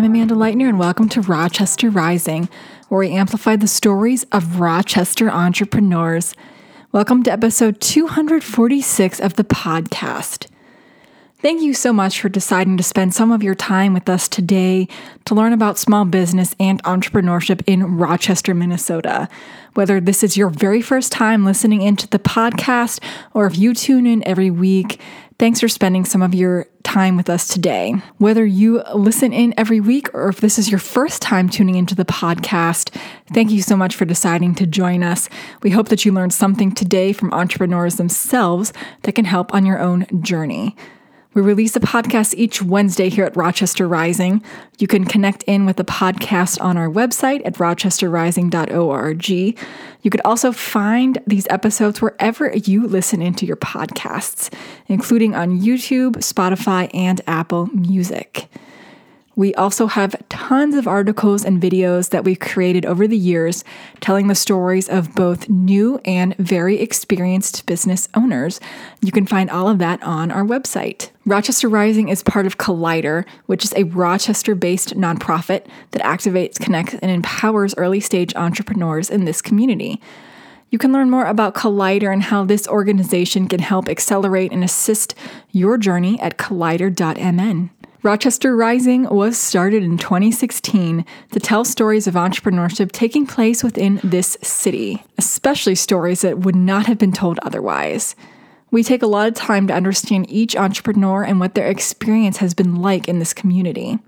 I'm Amanda Leitner, and welcome to Rochester Rising, where we amplify the stories of Rochester entrepreneurs. Welcome to episode 246 of the podcast. Thank you so much for deciding to spend some of your time with us today to learn about small business and entrepreneurship in Rochester, Minnesota. Whether this is your very first time listening into the podcast or if you tune in every week, thanks for spending some of your time with us today. Whether you listen in every week or if this is your first time tuning into the podcast, thank you so much for deciding to join us. We hope that you learned something today from entrepreneurs themselves that can help on your own journey. We release a podcast each Wednesday here at Rochester Rising. You can connect in with the podcast on our website at rochesterrising.org. You could also find these episodes wherever you listen into your podcasts, including on YouTube, Spotify, and Apple Music. We also have tons of articles and videos that we've created over the years telling the stories of both new and very experienced business owners. You can find all of that on our website. Rochester Rising is part of Collider, which is a Rochester based nonprofit that activates, connects, and empowers early stage entrepreneurs in this community. You can learn more about Collider and how this organization can help accelerate and assist your journey at collider.mn. Rochester Rising was started in 2016 to tell stories of entrepreneurship taking place within this city, especially stories that would not have been told otherwise. We take a lot of time to understand each entrepreneur and what their experience has been like in this community.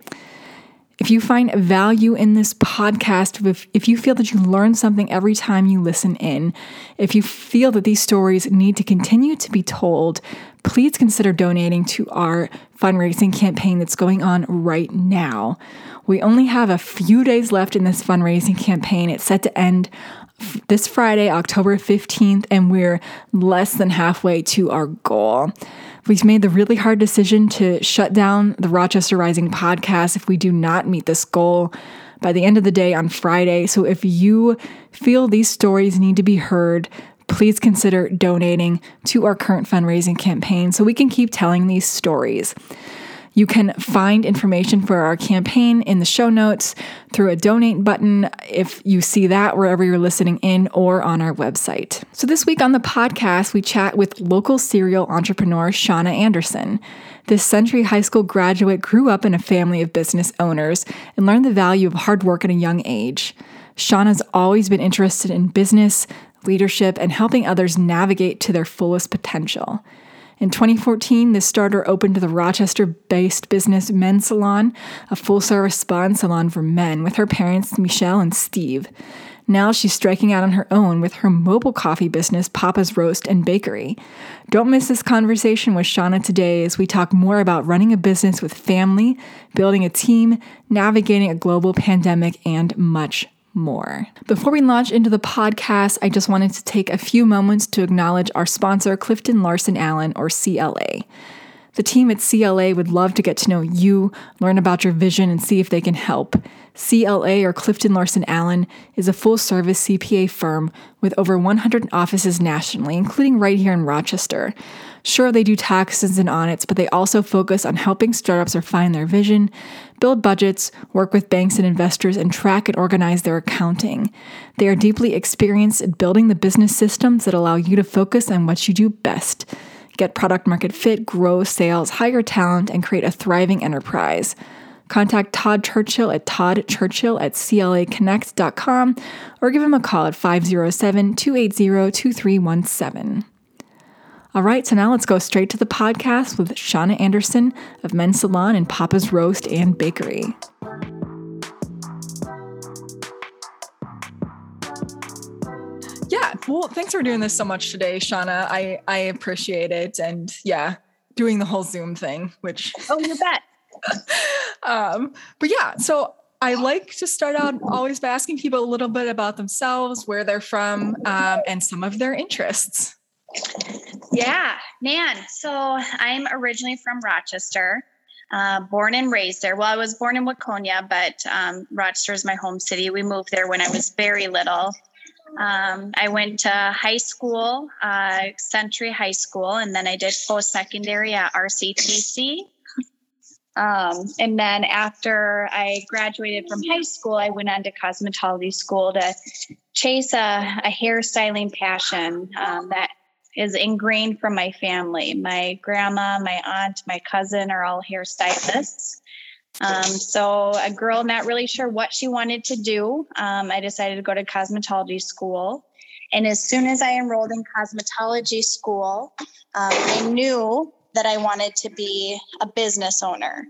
If you find value in this podcast, if, if you feel that you learn something every time you listen in, if you feel that these stories need to continue to be told, please consider donating to our fundraising campaign that's going on right now. We only have a few days left in this fundraising campaign. It's set to end this Friday, October 15th, and we're less than halfway to our goal. We've made the really hard decision to shut down the Rochester Rising podcast if we do not meet this goal by the end of the day on Friday. So if you feel these stories need to be heard, please consider donating to our current fundraising campaign so we can keep telling these stories. You can find information for our campaign in the show notes through a donate button if you see that wherever you're listening in or on our website. So, this week on the podcast, we chat with local serial entrepreneur Shauna Anderson. This Century High School graduate grew up in a family of business owners and learned the value of hard work at a young age. Shauna's always been interested in business, leadership, and helping others navigate to their fullest potential. In 2014, this starter opened the Rochester based business MenSalon, a full service spa and salon for men, with her parents, Mechelle and Steve. Now she's striking out on her own with her mobile coffee business, Papa's Roast and Bakery. Don't miss this conversation with Shauna today as we talk more about running a business with family, building a team, navigating a global pandemic, and much more. Before we launch into the podcast, I just wanted to take a few moments to acknowledge our sponsor, CliftonLarsonAllen, or CLA. The team at CLA would love to get to know you, learn about your vision, and see if they can help. CLA, or CliftonLarsonAllen, is a full service CPA firm with over 100 offices nationally, including right here in Rochester. Sure, they do taxes and audits, but they also focus on helping startups refine their vision, build budgets, work with banks and investors, and track and organize their accounting. They are deeply experienced at building the business systems that allow you to focus on what you do best get product market fit, grow sales, hire talent, and create a thriving enterprise. Contact Todd Churchill at toddchurchill at claconnect.com or give him a call at 507 280 2317. All right, so now let's go straight to the podcast with Shauna Anderson of MenSalon and Papa's Roast and Bakery. Yeah, well, thanks for doing this so much today, Shauna. I I appreciate it, and yeah, doing the whole Zoom thing, which oh, you bet. um, but yeah, so I like to start out always by asking people a little bit about themselves, where they're from, um, and some of their interests. Yeah, man. So I'm originally from Rochester, uh, born and raised there. Well, I was born in Waconia, but um, Rochester is my home city. We moved there when I was very little. Um, I went to high school, uh, Century High School, and then I did post secondary at RCTC. Um, and then after I graduated from high school, I went on to cosmetology school to chase a, a hairstyling passion um, that is ingrained from my family. My grandma, my aunt, my cousin are all hairstylists. Um, so, a girl not really sure what she wanted to do, um, I decided to go to cosmetology school. And as soon as I enrolled in cosmetology school, um, I knew that I wanted to be a business owner.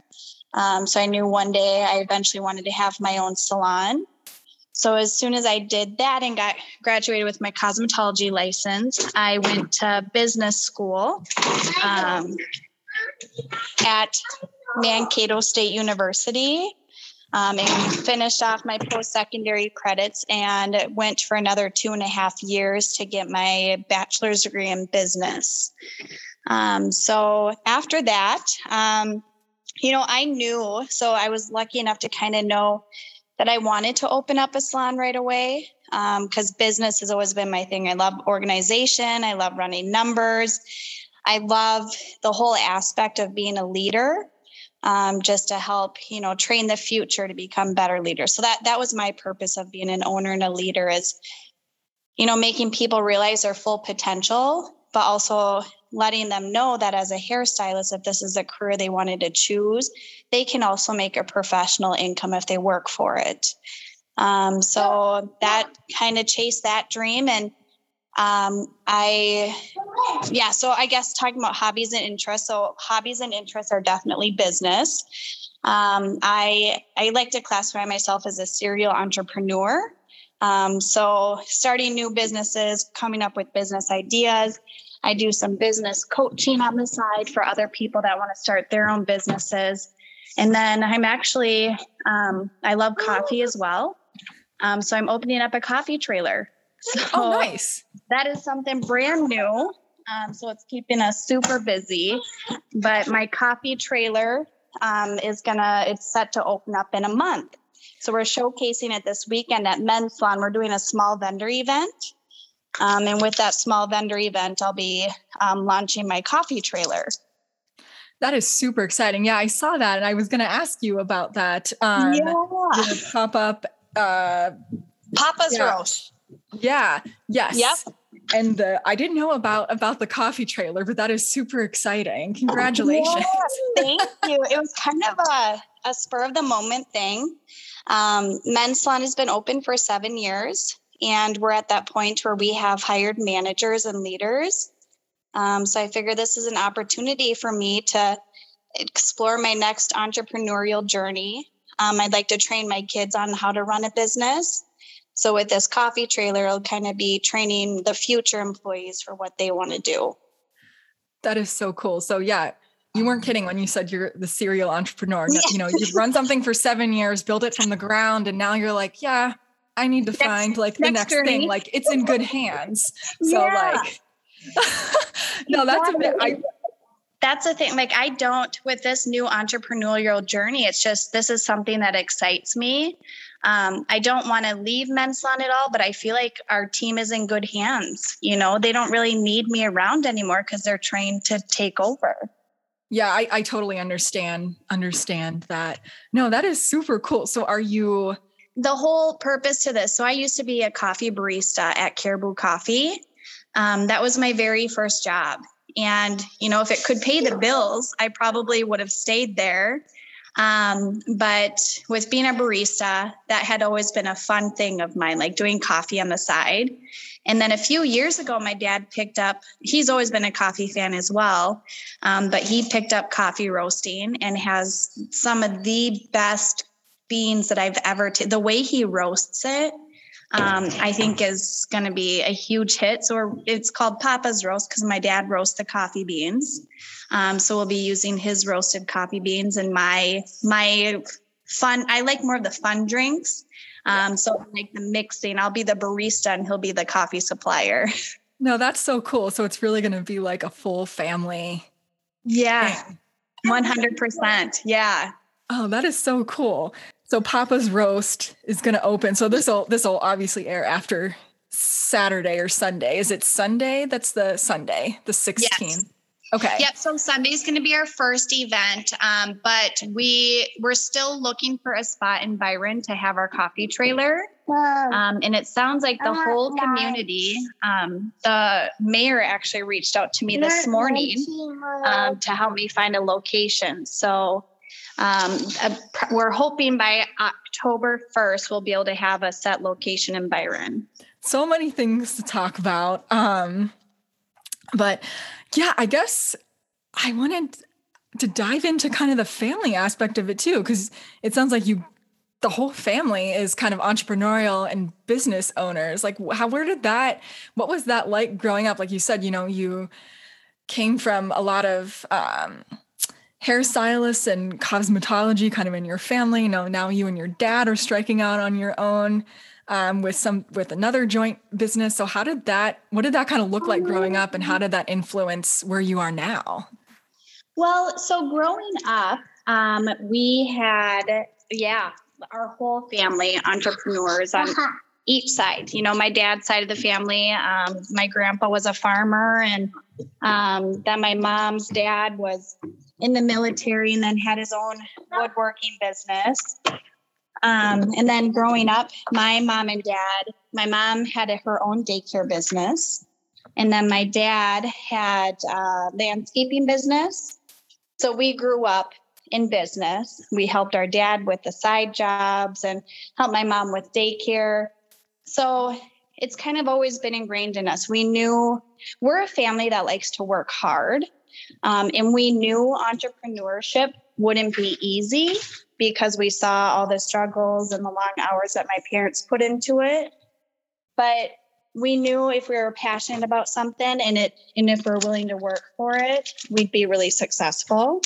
Um, so I knew one day I eventually wanted to have my own salon. So as soon as I did that and got graduated with my cosmetology license, I went to business school um, at Mankato State University um, and finished off my post secondary credits and went for another two and a half years to get my bachelor's degree in business. Um, so after that, um, you know, I knew, so I was lucky enough to kind of know that I wanted to open up a salon right away because um, business has always been my thing. I love organization, I love running numbers, I love the whole aspect of being a leader um, just to help you know train the future to become better leaders. So that that was my purpose of being an owner and a leader is you know making people realize their full potential but also letting them know that as a hairstylist if this is a career they wanted to choose they can also make a professional income if they work for it um, so that kind of chased that dream and um, I, yeah, so I guess talking about hobbies and interests. So hobbies and interests are definitely business. Um, I I like to classify myself as a serial entrepreneur. Um, so starting new businesses, coming up with business ideas. I do some business coaching on the side for other people that want to start their own businesses. And then I'm actually um, I love coffee as well. Um, so I'm opening up a coffee trailer. So, oh, nice that is something brand new. Um, so it's keeping us super busy. But my coffee trailer um, is gonna, it's set to open up in a month. So we're showcasing it this weekend at MenSalon. We're doing a small vendor event. Um, and with that small vendor event, I'll be um, launching my coffee trailer. That is super exciting. Yeah, I saw that and I was going to ask you about that. Um, yeah. pop up. Uh, Papa's yeah. Roast. Yeah. Yes. Yep and the I didn't know about about the coffee trailer, but that is super exciting. Congratulations. Yeah, thank you. It was kind of a, a spur of the moment thing. Um, MenSalon has been open for seven years, and we're at that point where we have hired managers and leaders. Um, so I figure this is an opportunity for me to explore my next entrepreneurial journey. Um, I'd like to train my kids on how to run a business so with this coffee trailer, it'll kind of be training the future employees for what they want to do. That is so cool. So yeah, you weren't kidding when you said you're the serial entrepreneur. You know, you've run something for seven years, built it from the ground, and now you're like, yeah, I need to next, find like the next, next thing. Like it's in good hands. So yeah. like, no, that's a bit. I, that's the thing. Like I don't with this new entrepreneurial journey. It's just this is something that excites me. Um, I don't want to leave MenSalon at all, but I feel like our team is in good hands. You know, they don't really need me around anymore because they're trained to take over. Yeah, I, I totally understand understand that. No, that is super cool. So are you the whole purpose to this? So I used to be a coffee barista at Caribou Coffee. Um, that was my very first job. And, you know, if it could pay the bills, I probably would have stayed there um, but with being a barista, that had always been a fun thing of mine, like doing coffee on the side. And then a few years ago, my dad picked up, he's always been a coffee fan as well, um, but he picked up coffee roasting and has some of the best beans that I've ever, t- the way he roasts it um, I think is going to be a huge hit. So it's called Papa's Roast because my dad roasts the coffee beans. Um, so we'll be using his roasted coffee beans and my my fun. I like more of the fun drinks. Um, so like the mixing, I'll be the barista and he'll be the coffee supplier. No, that's so cool. So it's really going to be like a full family. Yeah, one hundred percent. Yeah. Oh, that is so cool. So Papa's roast is going to open. So this will this will obviously air after Saturday or Sunday. Is it Sunday? That's the Sunday, the 16th. Yes. Okay. Yep. So Sunday is going to be our first event, um, but we we're still looking for a spot in Byron to have our coffee trailer. Um, and it sounds like the whole community. Um, the mayor actually reached out to me this morning um, to help me find a location. So um, we're hoping by October 1st we'll be able to have a set location in Byron. So many things to talk about. Um, but yeah, I guess I wanted to dive into kind of the family aspect of it too, because it sounds like you, the whole family is kind of entrepreneurial and business owners. Like, how, where did that, what was that like growing up? Like you said, you know, you came from a lot of, um, hairstylists and cosmetology kind of in your family. You know, now you and your dad are striking out on your own um, with some with another joint business. So how did that? What did that kind of look like growing up, and how did that influence where you are now? Well, so growing up, um, we had yeah, our whole family entrepreneurs on each side. You know, my dad's side of the family. Um, my grandpa was a farmer, and um, then my mom's dad was in the military, and then had his own woodworking business. Um, and then growing up, my mom and dad, my mom had a, her own daycare business. And then my dad had a landscaping business. So we grew up in business. We helped our dad with the side jobs and helped my mom with daycare. So it's kind of always been ingrained in us. We knew we're a family that likes to work hard. Um, and we knew entrepreneurship wouldn't be easy because we saw all the struggles and the long hours that my parents put into it. But we knew if we were passionate about something and it and if we're willing to work for it, we'd be really successful.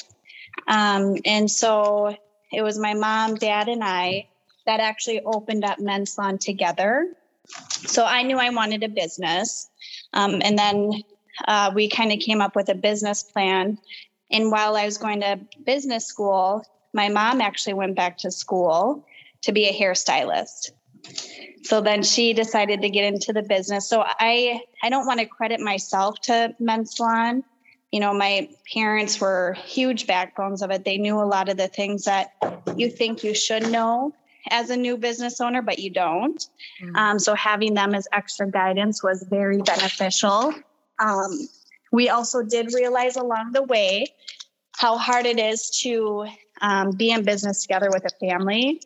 Um, and so it was my mom, dad, and I that actually opened up MenSalon together. So I knew I wanted a business. Um, and then uh, we kind of came up with a business plan. And while I was going to business school, my mom actually went back to school to be a hairstylist. So then she decided to get into the business. So I I don't want to credit myself to MenSalon. You know, my parents were huge backbones of it. They knew a lot of the things that you think you should know as a new business owner, but you don't. Mm-hmm. Um, so having them as extra guidance was very beneficial. Um, we also did realize along the way how hard it is to um, be in business together with a family.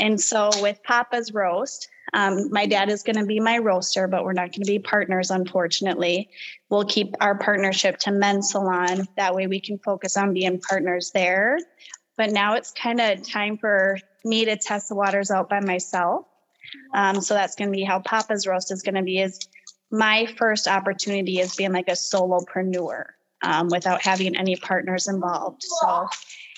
And so with Papa's Roast, um, my dad is going to be my roaster, but we're not going to be partners, unfortunately. We'll keep our partnership to MenSalon. That way we can focus on being partners there. But now it's kind of time for me to test the waters out by myself. Um, so that's going to be how Papa's Roast is going to be is my first opportunity is being like a solopreneur um, without having any partners involved. So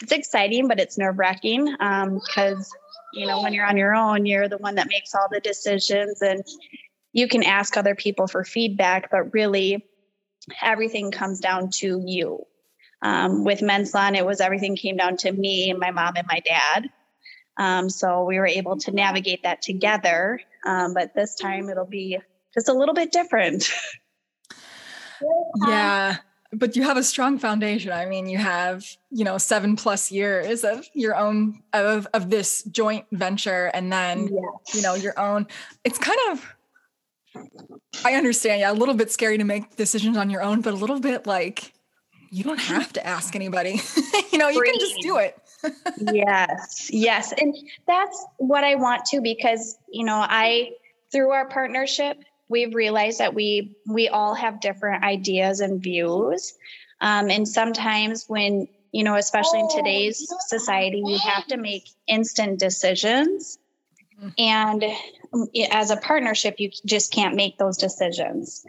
it's exciting, but it's nerve wracking because, um, you know, when you're on your own, you're the one that makes all the decisions and you can ask other people for feedback, but really everything comes down to you. Um, with MenSalon, it was everything came down to me my mom and my dad. Um, so we were able to navigate that together. Um, but this time it'll be just a little bit different. yeah but you have a strong foundation. I mean, you have, you know, seven plus years of your own of of this joint venture and then yes. you know, your own it's kind of I understand, yeah, a little bit scary to make decisions on your own, but a little bit like you don't have to ask anybody. you know, you can just do it. yes. Yes. And that's what I want to because, you know, I through our partnership, we've realized that we we all have different ideas and views. Um, and sometimes when you know especially in today's society we have to make instant decisions. Mm-hmm. and as a partnership you just can't make those decisions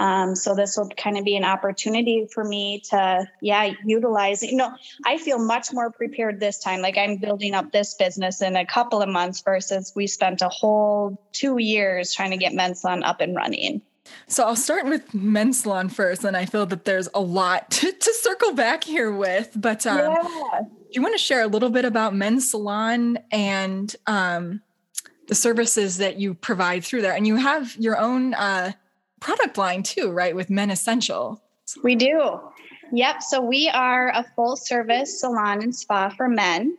um, so this will kind of be an opportunity for me to, yeah, utilize. You know, I feel much more prepared this time. Like I'm building up this business in a couple of months versus we spent a whole two years trying to get MenSalon up and running. So I'll start with MenSalon first, and I feel that there's a lot to, to circle back here with. But um, yeah. do you want to share a little bit about MenSalon and um, the services that you provide through there? And you have your own uh, product line too, right? With Men Essential. We do. Yep. So we are a full service salon and spa for men.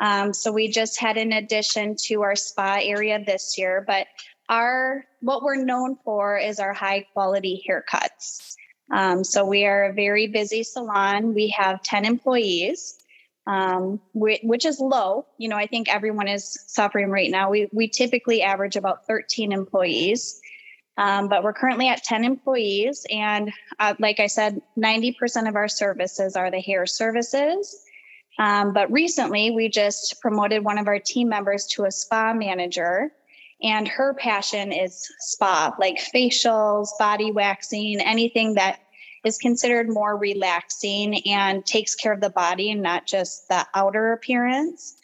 Um, so we just had an addition to our spa area this year, but our what we're known for is our high quality haircuts. Um, so we are a very busy salon. We have 10 employees, um, which is low. You know, I think everyone is suffering right now. We, we typically average about 13 employees, um, but we're currently at 10 employees. And uh, like I said, 90% of our services are the hair services. Um, but recently, we just promoted one of our team members to a spa manager and her passion is spa, like facials, body waxing, anything that is considered more relaxing and takes care of the body and not just the outer appearance.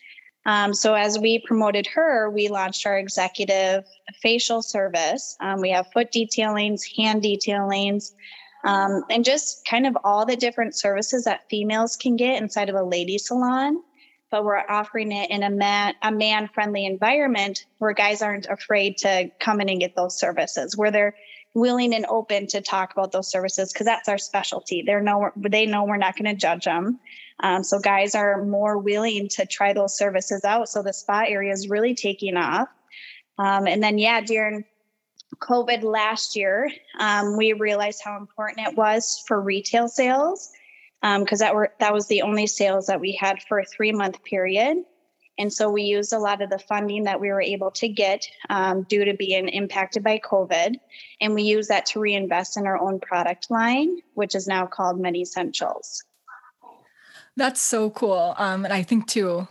Um, so, as we promoted her, we launched our executive facial service. Um, we have foot detailings, hand detailings, um, and just kind of all the different services that females can get inside of a lady salon. But we're offering it in a man a man friendly environment where guys aren't afraid to come in and get those services where they're willing and open to talk about those services because that's our specialty. They're no they know we're not going to judge them um, so guys are more willing to try those services out so the spa area is really taking off um, and then yeah during covid last year um, we realized how important it was for retail sales because um, that were that was the only sales that we had for a three month period. And so we used a lot of the funding that we were able to get um, due to being impacted by COVID. And we use that to reinvest in our own product line, which is now called Many Essentials. That's so cool. Um, and I think, too,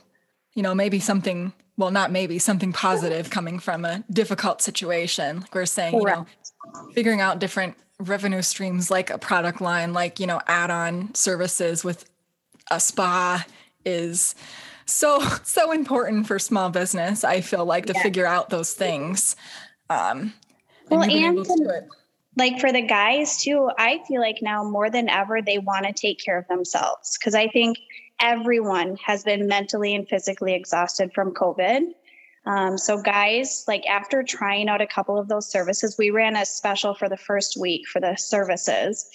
you know, maybe something, well, not maybe, something positive coming from a difficult situation. Like we're saying, Correct. you know, figuring out different revenue streams like a product line, like, you know, add on services with a spa is so, so important for small business. I feel like to yeah. figure out those things. Um, well, and, and like for the guys too, I feel like now more than ever, they want to take care of themselves because I think everyone has been mentally and physically exhausted from COVID. Um, so, guys, like after trying out a couple of those services, we ran a special for the first week for the services.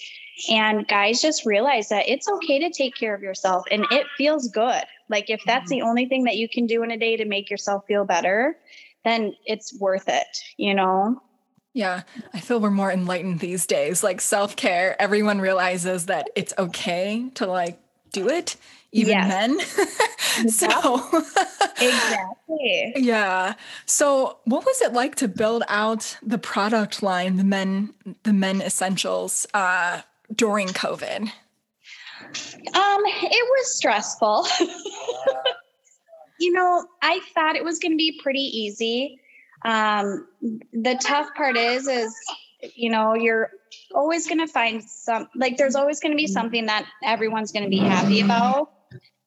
And guys just realized that it's okay to take care of yourself and it feels good. Like, if that's the only thing that you can do in a day to make yourself feel better, then it's worth it, you know? Yeah, I feel we're more enlightened these days. Like self care, everyone realizes that it's okay to like do it, even yes. men. so, exactly. Yeah. So, what was it like to build out the product line, the men, the men essentials, uh, during COVID? Um, it was stressful. you know, I thought it was going to be pretty easy. Um, the tough part is, is you know, you're always going to find some, like, there's always going to be something that everyone's going to be happy about.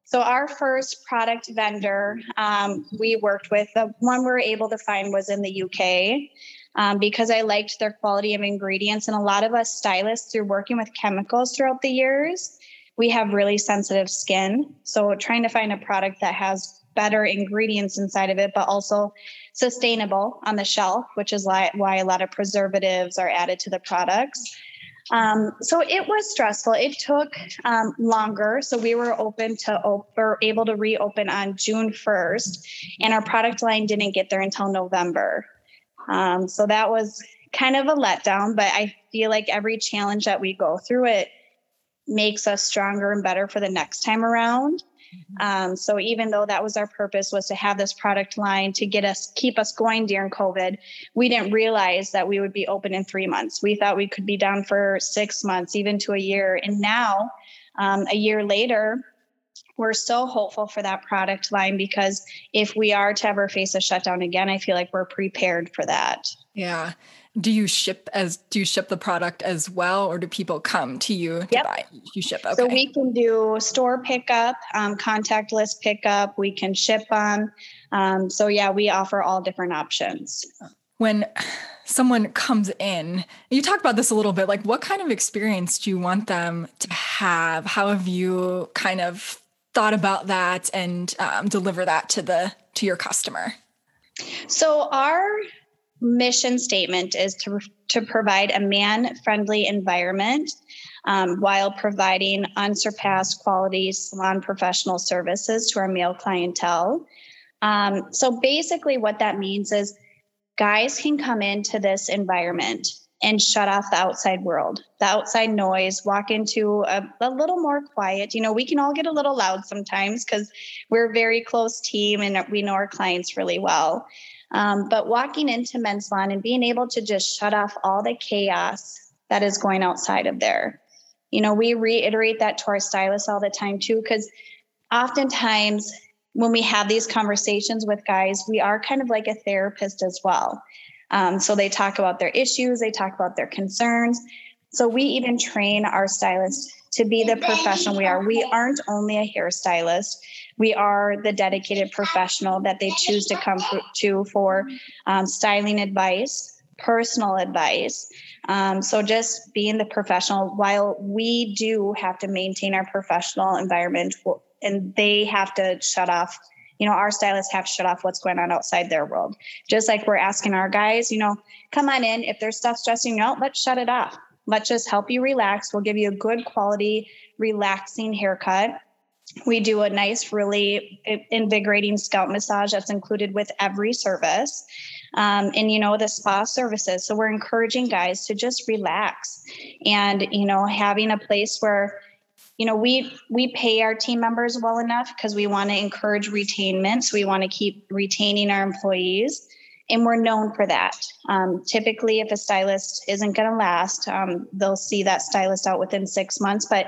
So, our first product vendor um, we worked with, the one we were able to find was in the UK. Um, because I liked their quality of ingredients. And a lot of us stylists, through working with chemicals throughout the years, we have really sensitive skin. So, trying to find a product that has better ingredients inside of it, but also sustainable on the shelf, which is why, why a lot of preservatives are added to the products. Um, so it was stressful. It took um, longer. So we were open to op- or able to reopen on June 1st, and our product line didn't get there until November. Um, so that was kind of a letdown, but I feel like every challenge that we go through it makes us stronger and better for the next time around. Um, so even though that was our purpose was to have this product line to get us keep us going during COVID, we didn't realize that we would be open in three months. We thought we could be down for six months, even to a year. And now, um, a year later, we're so hopeful for that product line because if we are to ever face a shutdown again, I feel like we're prepared for that. Yeah do you ship as do you ship the product as well or do people come to you to yep. buy? You ship okay. so we can do store pickup um, contactless pickup. We can ship them um, so yeah we offer all different options. When someone comes in you talked about this a little bit like what kind of experience do you want them to have? How have you kind of thought about that and um, deliver that to the to your customer? So our mission statement is to, to provide a man friendly environment um, while providing unsurpassed quality salon professional services to our male clientele. Um, so basically, what that means is guys can come into this environment and shut off the outside world, the outside noise, walk into a, a little more quiet. You know, we can all get a little loud sometimes because we're a very close team and we know our clients really well. Um, but walking into MenSalon and being able to just shut off all the chaos that is going outside of there. You know, we reiterate that to our stylists all the time too, because oftentimes when we have these conversations with guys, we are kind of like a therapist as well. Um, so they talk about their issues, they talk about their concerns. So we even train our stylists to be the professional we are. We aren't only a hairstylist, we are the dedicated professional that they choose to come to for um, styling advice, personal advice. Um, so just being the professional, while we do have to maintain our professional environment and they have to shut off you know our stylists have to shut off what's going on outside their world. Just like we're asking our guys you know come on in. If there's stuff stressing you out let's shut it off. Let's just help you relax. We'll give you a good quality relaxing haircut we do a nice really invigorating scalp massage that's included with every service. Um, and you know the spa services. So we're encouraging guys to just relax and you know having a place where you know we we pay our team members well enough because we want to encourage retainment. So we want to keep retaining our employees. And we're known for that. Um, typically if a stylist isn't going to last um, they'll see that stylist out within six months. But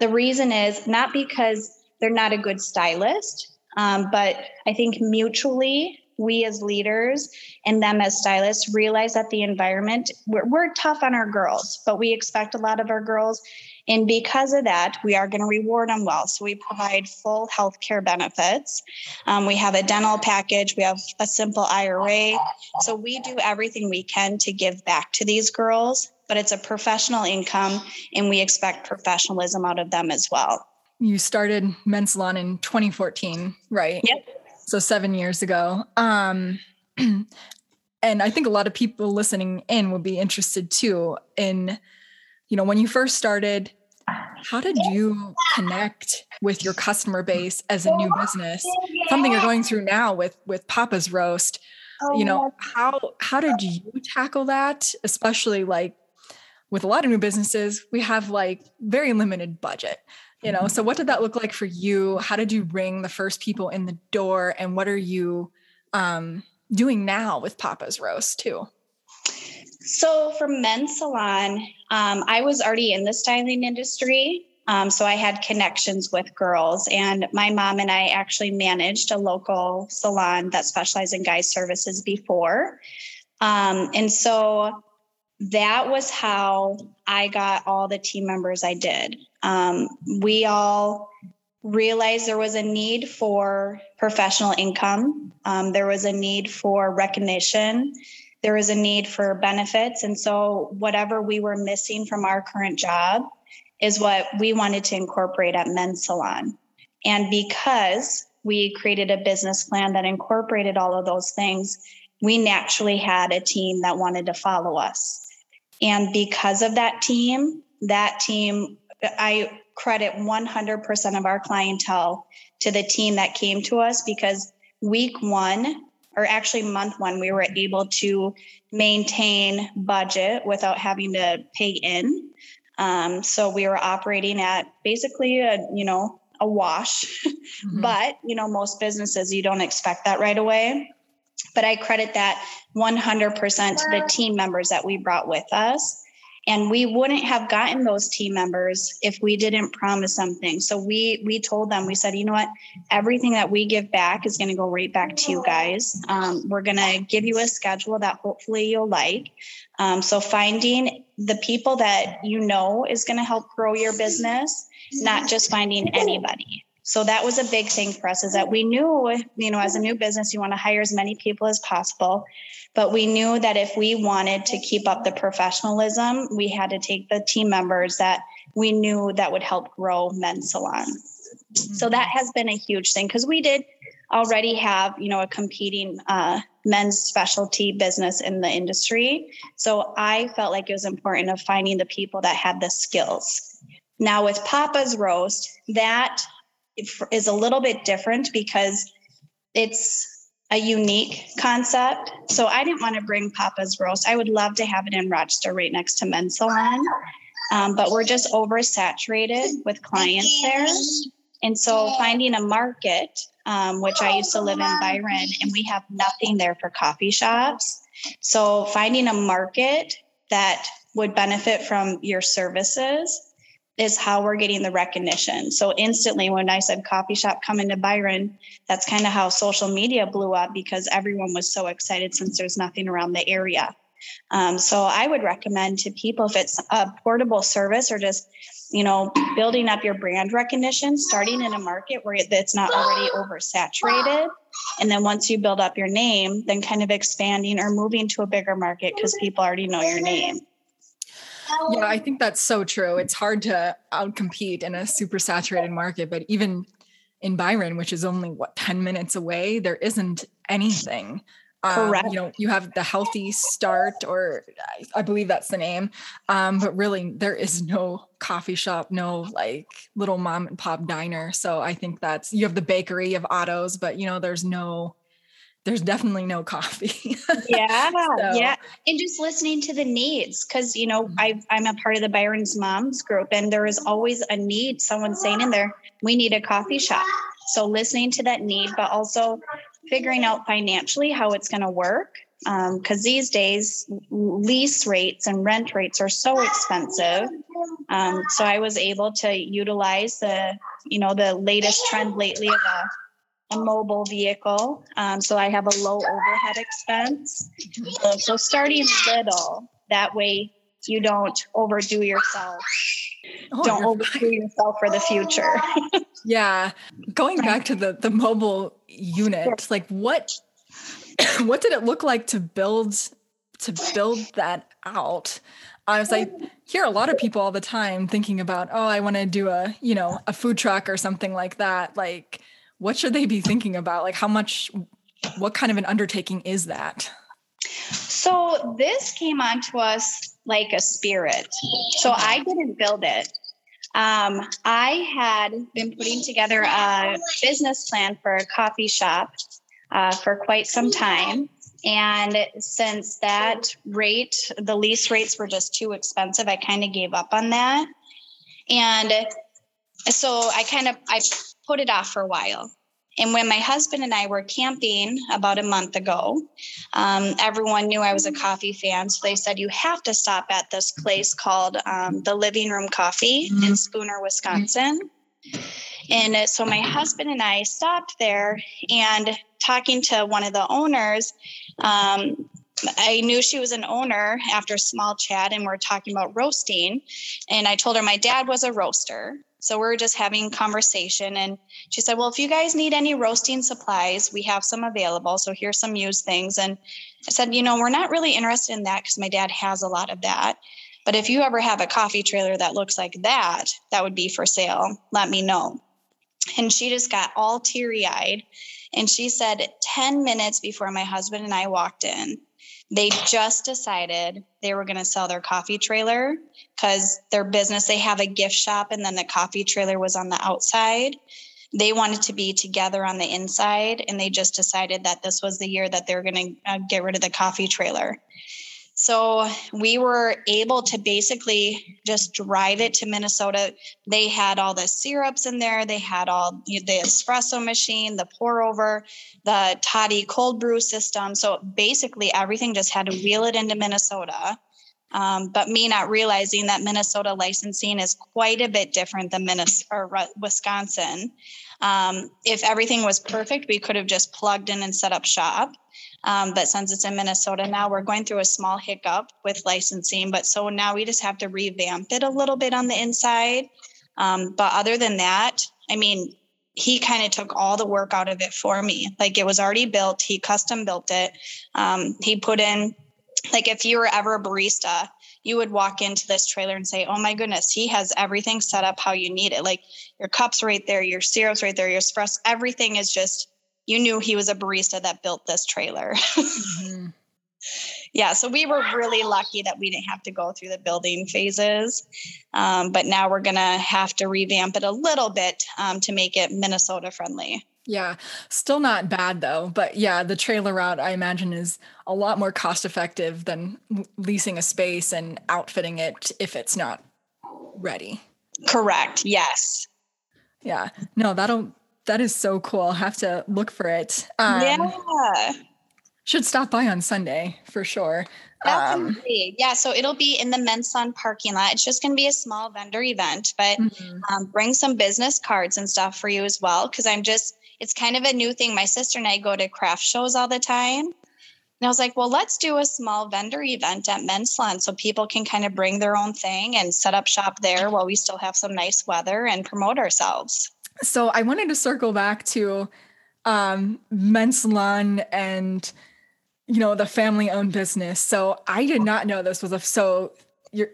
the reason is not because they're not a good stylist um, but i think mutually we as leaders and them as stylists realize that the environment we're, we're tough on our girls but we expect a lot of our girls and because of that, we are going to reward them well. So we provide full health care benefits. Um, we have a dental package, we have a simple IRA. So we do everything we can to give back to these girls, but it's a professional income and we expect professionalism out of them as well. You started MenSalon in 2014, right? Yep. So seven years ago. Um, and I think a lot of people listening in will be interested too in, you know, when you first started, how did you connect with your customer base as a new business something you're going through now with with papa's roast you know how how did you tackle that especially like with a lot of new businesses we have like very limited budget you know? So what did that look like for you? How did you bring the first people in the door? And what are you um, doing now with papa's roast too? So for MenSalon, um, I was already in the styling industry. Um, so I had connections with girls, and my mom and I actually managed a local salon that specialized in guys services before. Um, and so that was how I got all the team members I did. Um, we all realized there was a need for professional income, um, there was a need for recognition there was a need for benefits. And so, whatever we were missing from our current job is what we wanted to incorporate at MenSalon. And because we created a business plan that incorporated all of those things, we naturally had a team that wanted to follow us. And because of that team, that team, I credit 100% of our clientele to the team that came to us because week one, or actually month one, we were able to maintain budget without having to pay in. Um, so we were operating at basically a, you know, a wash. Mm-hmm. but, you know, most businesses, you don't expect that right away. But I credit that 100% to the team members that we brought with us. And we wouldn't have gotten those team members if we didn't promise something. So we we told them we said you know what? Everything that we give back is going to go right back to you guys. Um, we're going to give you a schedule that hopefully you'll like. Um, so finding the people that you know is going to help grow your business not just finding anybody so that was a big thing for us is that we knew, you know, as a new business, you want to hire as many people as possible. But we knew that if we wanted to keep up the professionalism, we had to take the team members that we knew that would help grow MenSalon. So that has been a huge thing because we did already have you know a competing uh, men's specialty business in the industry so i felt like it was important of finding the people that had the skills now with papa's roast that is a little bit different because it's a unique concept. So I didn't want to bring Papa's Roast. I would love to have it in Rochester right next to MenSalon. Um, but we're just oversaturated with clients there. And so finding a market, um, which I used to live in Byron, and we have nothing there for coffee shops. So finding a market that would benefit from your services is how we're getting the recognition. So instantly, when I said coffee shop coming to Byron, that's kind of how social media blew up because everyone was so excited since there's nothing around the area. Um, so I would recommend to people if it's a portable service or just, you know, building up your brand recognition, starting in a market where it's not already oversaturated. And then once you build up your name, then kind of expanding or moving to a bigger market because people already know your name. Yeah, I think that's so true. It's hard to outcompete in a super saturated market, but even in Byron, which is only what 10 minutes away, there isn't anything. Um, Correct. You know, you have the healthy start, or I believe that's the name. Um, but really, there is no coffee shop, no like little mom and pop diner. So I think that's you have the bakery of autos, but you know, there's no there's definitely no coffee. yeah, so. yeah, and just listening to the needs because you know mm-hmm. I I'm a part of the Byron's Moms group, and there is always a need. Someone saying in there, we need a coffee shop. So listening to that need, but also figuring out financially how it's going to work because um, these days lease rates and rent rates are so expensive um, so i was able to utilize the you know the latest trend lately of a a mobile vehicle. Um, so I have a low overhead expense. Um, so starting little, that way you don't overdo yourself. Oh, don't overdo fine. yourself for the future. yeah. Going back to the the mobile unit, like what what did it look like to build to build that out? I was like, hear a lot of people all the time thinking about, oh, I want to do a, you know, a food truck or something like that. Like, what should they be thinking about? Like how much, what kind of an undertaking is that? So this came onto us like a spirit. So I didn't build it. Um, I had been putting together a business plan for a coffee shop uh, for quite some time. And since that rate, the lease rates were just too expensive, I kind of gave up on that. And so I kind of I put it off for a while. And when my husband and I were camping about a month ago, um, everyone knew I was a coffee fan. So they said, You have to stop at this place called um, the Living Room Coffee mm-hmm. in Spooner, Wisconsin. And so my husband and I stopped there and talking to one of the owners, um, I knew she was an owner after a small chat, and we are talking about roasting. And I told her my dad was a roaster. So we are just having conversation and she said, Well, if you guys need any roasting supplies, we have some available. So here's some used things. And I said, you know, we're not really interested in that because my dad has a lot of that. But if you ever have a coffee trailer that looks like that, that would be for sale. Let me know. And she just got all teary eyed. And she said, 10 minutes before my husband and I walked in, they just decided they were going to sell their coffee trailer because their business, they have a gift shop and then the coffee trailer was on the outside. They wanted to be together on the inside and they just decided that this was the year that they're going to uh, get rid of the coffee trailer. So we were able to basically just drive it to Minnesota. They had all the syrups in there. They had all the espresso machine, the pour over, the toddy cold brew system. So basically everything just had to wheel it into Minnesota. Um, but me not realizing that Minnesota licensing is quite a bit different than Minnesota or Wisconsin. Um, if everything was perfect, we could have just plugged in and set up shop. Um, but since it's in Minnesota now, we're going through a small hiccup with licensing. But so now we just have to revamp it a little bit on the inside. Um, but other than that, I mean, he kind of took all the work out of it for me. Like it was already built, he custom built it. Um, he put in, like, if you were ever a barista, you would walk into this trailer and say, Oh my goodness, he has everything set up how you need it. Like your cups right there, your syrups right there, your espresso, everything is just you knew he was a barista that built this trailer. mm-hmm. Yeah, so we were really lucky that we didn't have to go through the building phases. Um, but now we're going to have to revamp it a little bit um, to make it Minnesota friendly. Yeah, still not bad though. But yeah, the trailer route I imagine is a lot more cost effective than leasing a space and outfitting it if it's not ready. Correct. Yes. Yeah. No, that'll that is so cool. I'll have to look for it. Um, yeah. Should stop by on Sunday for sure. Um, yeah, so it'll be in the MenSalon parking lot. It's just going to be a small vendor event, but mm-hmm. um, bring some business cards and stuff for you as well. Because I'm just, it's kind of a new thing. My sister and I go to craft shows all the time. And I was like, well, let's do a small vendor event at MenSalon so people can kind of bring their own thing and set up shop there while we still have some nice weather and promote ourselves. So I wanted to circle back to um, MenSalon and you know, the family owned business. So I did not know this was a so your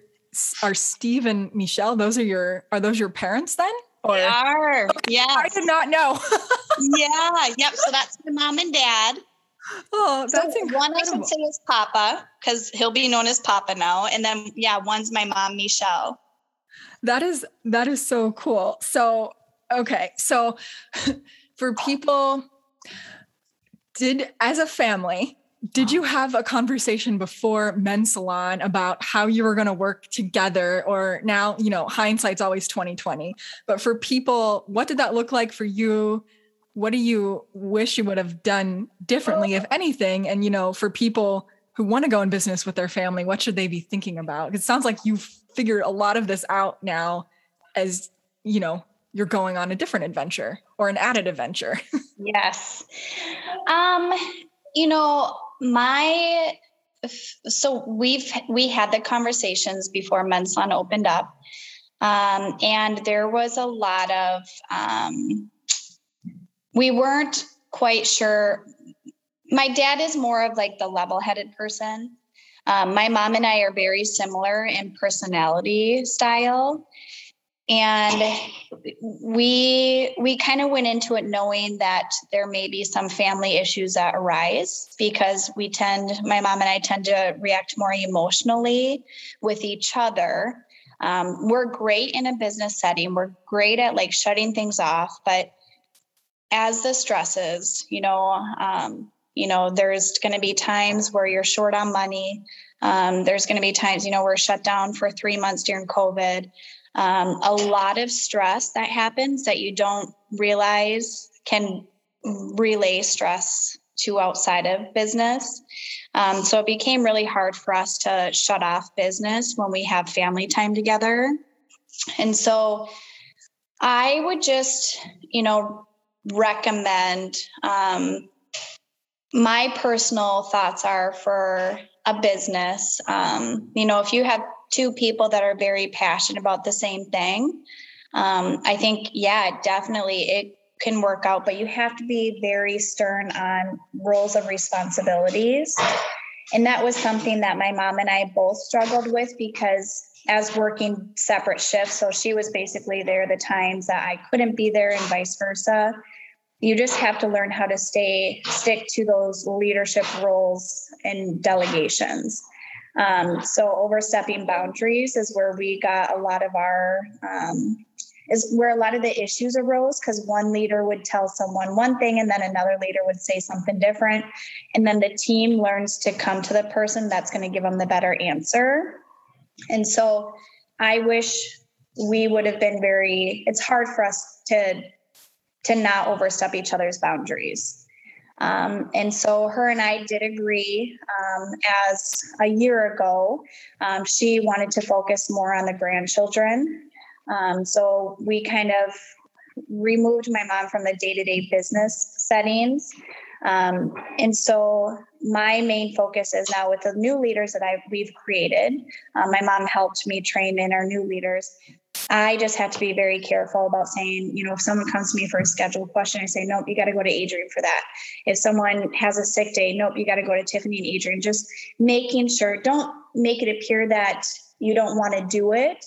are Steve and Mechelle, those are your are those your parents then? Or they are. Yeah. I did not know. yeah. Yep. So that's my mom and dad. Oh, that's so incredible. One I should say is Papa, because he'll be known as Papa now. And then yeah, one's my mom, Mechelle. That is that is so cool. So okay. So for people did as a family, did you have a conversation before MenSalon about how you were going to work together? Or now you know hindsight's always 2020 but for people what did that look like for you? What do you wish you would have done differently if anything? And you know for people who want to go in business with their family what should they be thinking about? It sounds like you've figured a lot of this out now as you know you're going on a different adventure or an added adventure. Yes. Um you know my so we've we had the conversations before MenSalon opened up um, and there was a lot of um, we weren't quite sure. My dad is more of like the level-headed person. Um, my mom and i are very similar in personality style and we we kind of went into it knowing that there may be some family issues that arise because we tend my mom and i tend to react more emotionally with each other. Um, we're great in a business setting. We're great at like shutting things off but as the stresses you know um, you know there's going to be times where you're short on money. Um, there's going to be times you know we're shut down for three months during covid um, a lot of stress that happens that you don't realize can relay stress to outside of business. Um, so it became really hard for us to shut off business when we have family time together. And so I would just, you know, recommend um, my personal thoughts are for a business. Um, you know, if you have two people that are very passionate about the same thing, um, I think, yeah, definitely it can work out, but you have to be very stern on roles of responsibilities. And that was something that my mom and I both struggled with because as working separate shifts, so she was basically there the times that I couldn't be there and vice versa. You just have to learn how to stay stick to those leadership roles and delegations. Um, so overstepping boundaries is where we got a lot of our um, is where a lot of the issues arose because one leader would tell someone one thing and then another leader would say something different. And then the team learns to come to the person that's going to give them the better answer. And so i wish we would have been very it's hard for us to to not overstep each other's boundaries um, and so her and I did agree um, as a year ago, um, she wanted to focus more on the grandchildren. Um, so we kind of removed my mom from the day to day business settings. Um, and so my main focus is now with the new leaders that I we've created. Um, my mom helped me train in our new leaders. I just have to be very careful about saying, you know, if someone comes to me for a schedule question, I say, nope, you got to go to Adrian for that. If someone has a sick day, nope, you got to go to Tiffany and Adrian. Just making sure, don't make it appear that you don't want to do it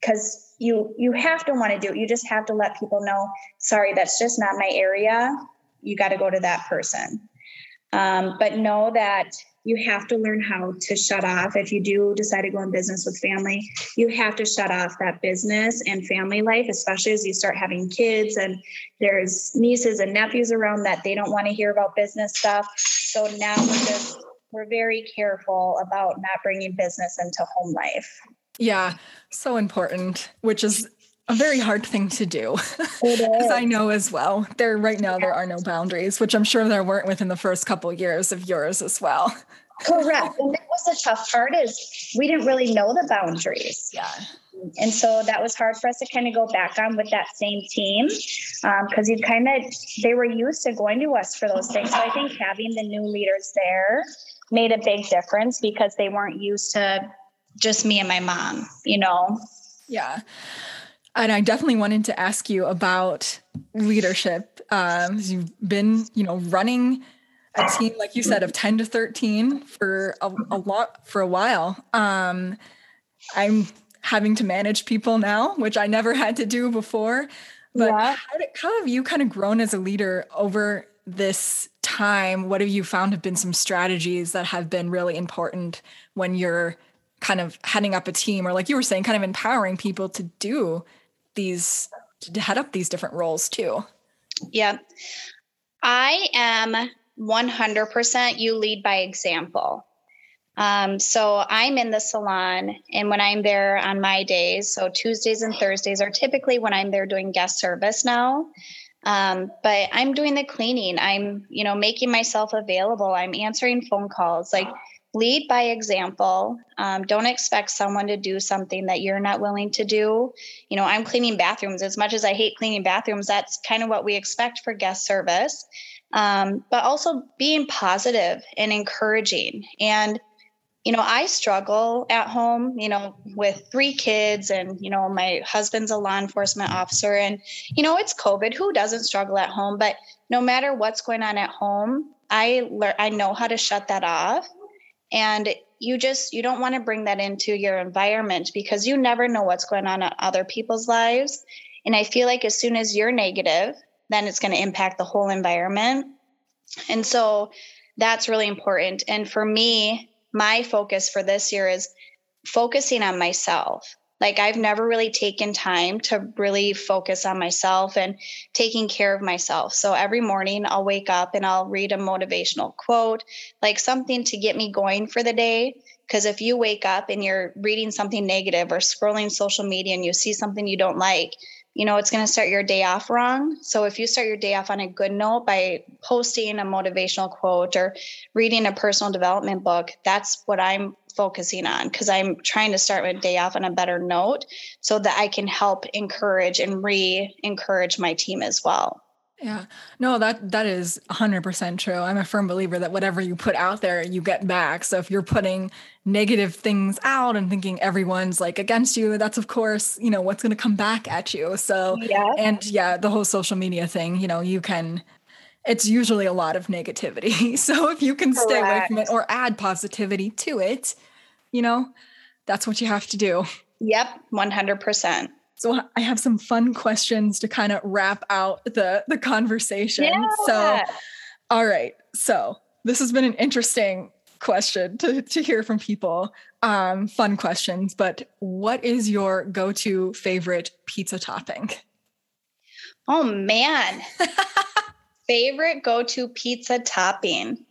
because you you have to want to do it. You just have to let people know, sorry, that's just not my area. you got to go to that person. Um, but know that you have to learn how to shut off. If you do decide to go in business with family, you have to shut off that business and family life, especially as you start having kids and there's nieces and nephews around that they don't want to hear about business stuff. So now we're just, we're very careful about not bringing business into home life. Yeah, so important, which is a very hard thing to do. Because I know as well. There right now there are no boundaries, which I'm sure there weren't within the first couple of years of yours as well. Correct. And that was the tough part is we didn't really know the boundaries. Yeah. And so that was hard for us to kind of go back on with that same team because um, you kind of they were used to going to us for those things. So I think having the new leaders there made a big difference because they weren't used to just me and my mom, you know. Yeah. And I definitely wanted to ask you about leadership. Um, you've been, you know, running a team, like you said, of 10 to 13 for a, a lot for a while. Um, I'm having to manage people now, which I never had to do before. But yeah. how, did, how have you kind of grown as a leader over this time? What have you found have been some strategies that have been really important when you're kind of heading up a team or like you were saying, kind of empowering people to do these to head up these different roles too. Yeah. I am 100% you lead by example. Um, so I'm in the salon, and when I'm there on my days, so Tuesdays and Thursdays are typically when I'm there doing guest service now. Um, but I'm doing the cleaning. I'm, you know, making myself available. I'm answering phone calls. Like lead by example. Um, don't expect someone to do something that you're not willing to do. You know, I'm cleaning bathrooms. As much as I hate cleaning bathrooms, that's kind of what we expect for guest service. Um, but also being positive and encouraging. And, you know, I struggle at home, you know, with three kids, and, you know, my husband's a law enforcement officer. And, you know, it's COVID. Who doesn't struggle at home? But no matter what's going on at home, I learn I know how to shut that off and you just you don't want to bring that into your environment because you never know what's going on in other people's lives. And i feel like as soon as you're negative then it's going to impact the whole environment. And so that's really important. And for me my focus for this year is focusing on myself like I've never really taken time to really focus on myself and taking care of myself. So every morning I'll wake up and I'll read a motivational quote, like something to get me going for the day. Because if you wake up and you're reading something negative or scrolling social media and you see something you don't like, you know, it's going to start your day off wrong. So if you start your day off on a good note by posting a motivational quote or reading a personal development book, that's what I'm focusing on because I'm trying to start my day off on a better note so that I can help encourage and re encourage my team as well. Yeah. No, that that is 100% true. I'm a firm believer that whatever you put out there, you get back. So if you're putting negative things out and thinking everyone's like against you, that's of course, you know, what's going to come back at you. So yeah. and yeah, the whole social media thing, you know, you can it's usually a lot of negativity. So if you can Correct. stay away from it or add positivity to it, you know, that's what you have to do. Yep, 100%. So I have some fun questions to kind of wrap out the the conversation. Yeah. So all right. So this has been an interesting question to, to hear from people. Um, fun questions, but what is your go-to favorite pizza topping? Oh man. favorite go-to pizza topping.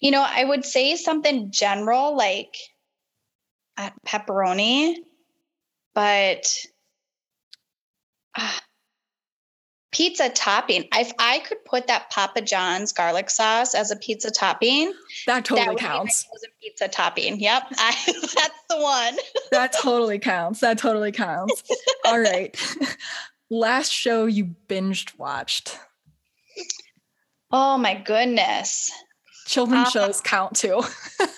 You know, I would say something general like uh, pepperoni, but uh, pizza topping. If I could put that Papa John's garlic sauce as a pizza topping, that totally that counts. pizza topping. Yep, I, that's the one. that totally counts. That totally counts. All right. Last show you binged watched. Oh my goodness. Children uh, shows count too.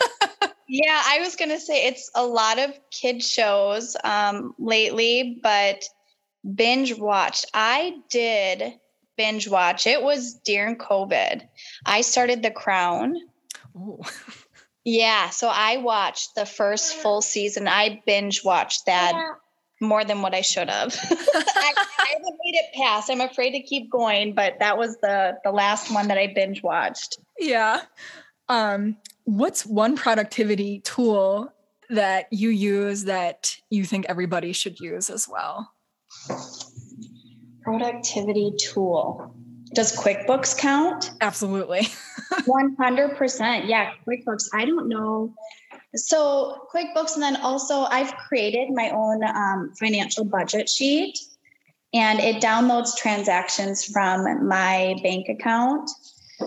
yeah, I was going to say it's a lot of kid shows um, lately, but binge watched. I did binge watch. It was during COVID. I started The Crown. Ooh. Yeah, so I watched the first full season. I binge watched that more than what I should have. I, I haven't made it past. I'm afraid to keep going, but that was the the last one that I binge watched. Yeah. Um, what's one productivity tool that you use that you think everybody should use as well? Productivity tool. Does QuickBooks count? Absolutely. 100%. Yeah, QuickBooks. I don't know. So, QuickBooks, and then also I've created my own um, financial budget sheet and it downloads transactions from my bank account.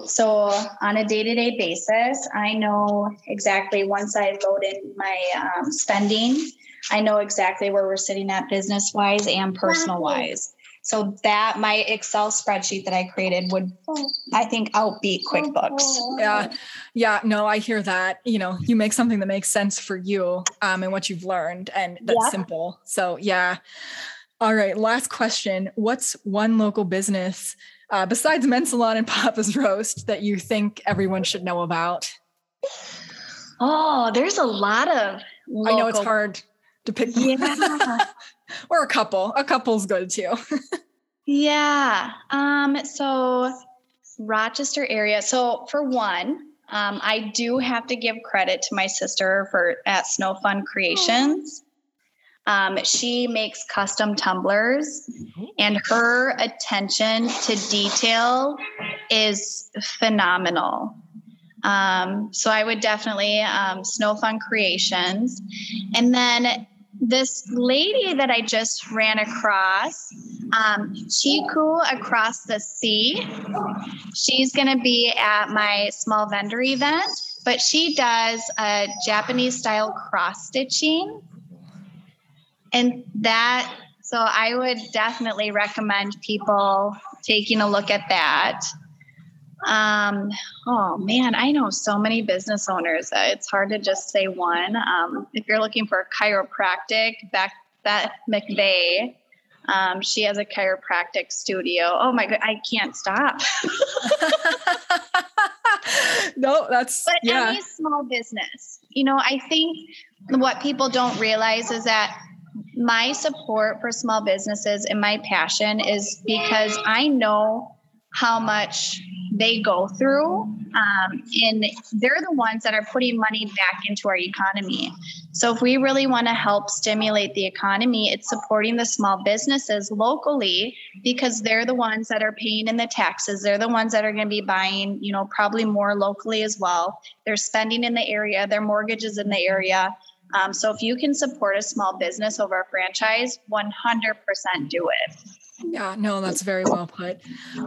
So, on a day to day basis, I know exactly once I load in my um, spending, I know exactly where we're sitting at business wise and personal wise. So that my Excel spreadsheet that I created would, I think, outbeat QuickBooks. Yeah, yeah. No, I hear that. You know, you make something that makes sense for you um, and what you've learned, and that's yeah. simple. So yeah. All right. Last question. What's one local business uh, besides MenSalon and Papa's Roast that you think everyone should know about? Oh, there's a lot of. Local- I know it's hard to pick. Yeah. or a couple. A couple's good too. yeah. Um, so Rochester area. So for one, um, I do have to give credit to my sister for at Snow Fun Creations. Um, she makes custom tumblers, and her attention to detail is phenomenal. Um, so I would definitely um, Snow Fun Creations, and then this lady that I just ran across, um, Chiku across the sea. She's going to be at my small vendor event, but she does a Japanese style cross stitching. And that, so I would definitely recommend people taking a look at that. Um, oh man, I know so many business owners. It's hard to just say one. Um, if you're looking for a chiropractic, back Beth McVeigh, um, she has a chiropractic studio. Oh my god, I can't stop. no, that's but yeah. any small business. You know, I think what people don't realize is that my support for small businesses and my passion is because I know how much they go through. Um, and they're the ones that are putting money back into our economy. So, if we really want to help stimulate the economy, it's supporting the small businesses locally because they're the ones that are paying in the taxes. They're the ones that are going to be buying, you know, probably more locally as well. They're spending in the area, their mortgages in the area. Um, so, if you can support a small business over a franchise, 100% do it. Yeah, no, that's very well put.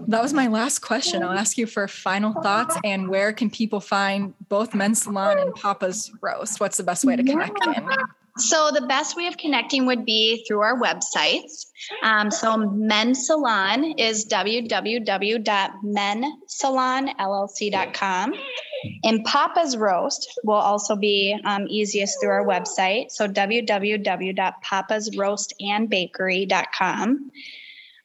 That was my last question. I'll ask you for final thoughts and where can people find both MenSalon and Papa's Roast? What's the best way to connect in? So the best way of connecting would be through our websites. Um, so MenSalon is www.mensalonllc.com. And Papa's Roast will also be um, easiest through our website. So www.papasroastandbakery.com.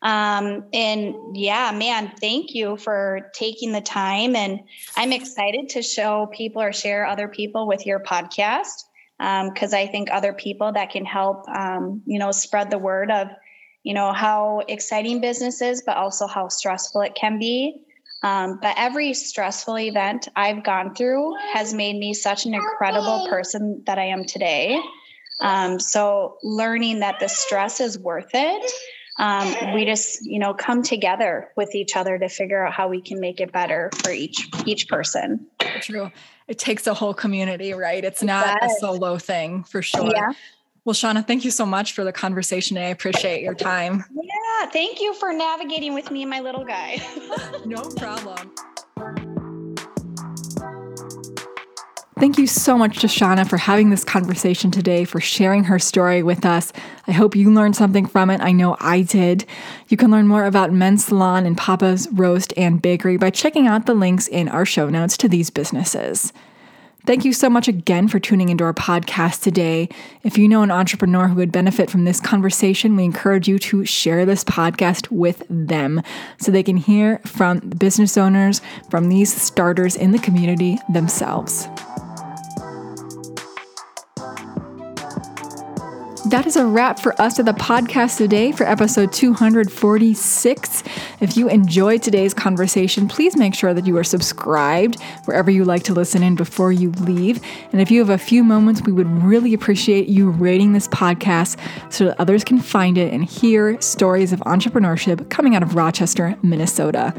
Um, and yeah, man, thank you for taking the time. And I'm excited to show people or share other people with your podcast because um, I think other people that can help, um, you know, spread the word of, you know, how exciting business is, but also how stressful it can be. Um, but every stressful event I've gone through has made me such an incredible person that I am today. Um, so learning that the stress is worth it um, we just you know come together with each other to figure out how we can make it better for each each person. True. It takes a whole community right? It's not a solo thing for sure. Yeah. well shauna thank you so much for the conversation. I appreciate your time. Yeah thank you for navigating with me and my little guy. No problem Thank you so much to Shauna for having this conversation today, for sharing her story with us. I hope you learned something from it. I know I did. You can learn more about MenSalon and Papa's Roast and Bakery by checking out the links in our show notes to these businesses. Thank you so much again for tuning into our podcast today. If you know an entrepreneur who would benefit from this conversation, we encourage you to share this podcast with them so they can hear from business owners, from these starters in the community themselves. That is a wrap for us at the podcast today for episode 246. If you enjoyed today's conversation, please make sure that you are subscribed wherever you like to listen in before you leave. And if you have a few moments, we would really appreciate you rating this podcast so that others can find it and hear stories of entrepreneurship coming out of Rochester, Minnesota.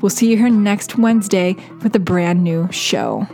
We'll see you here next Wednesday with a brand new show.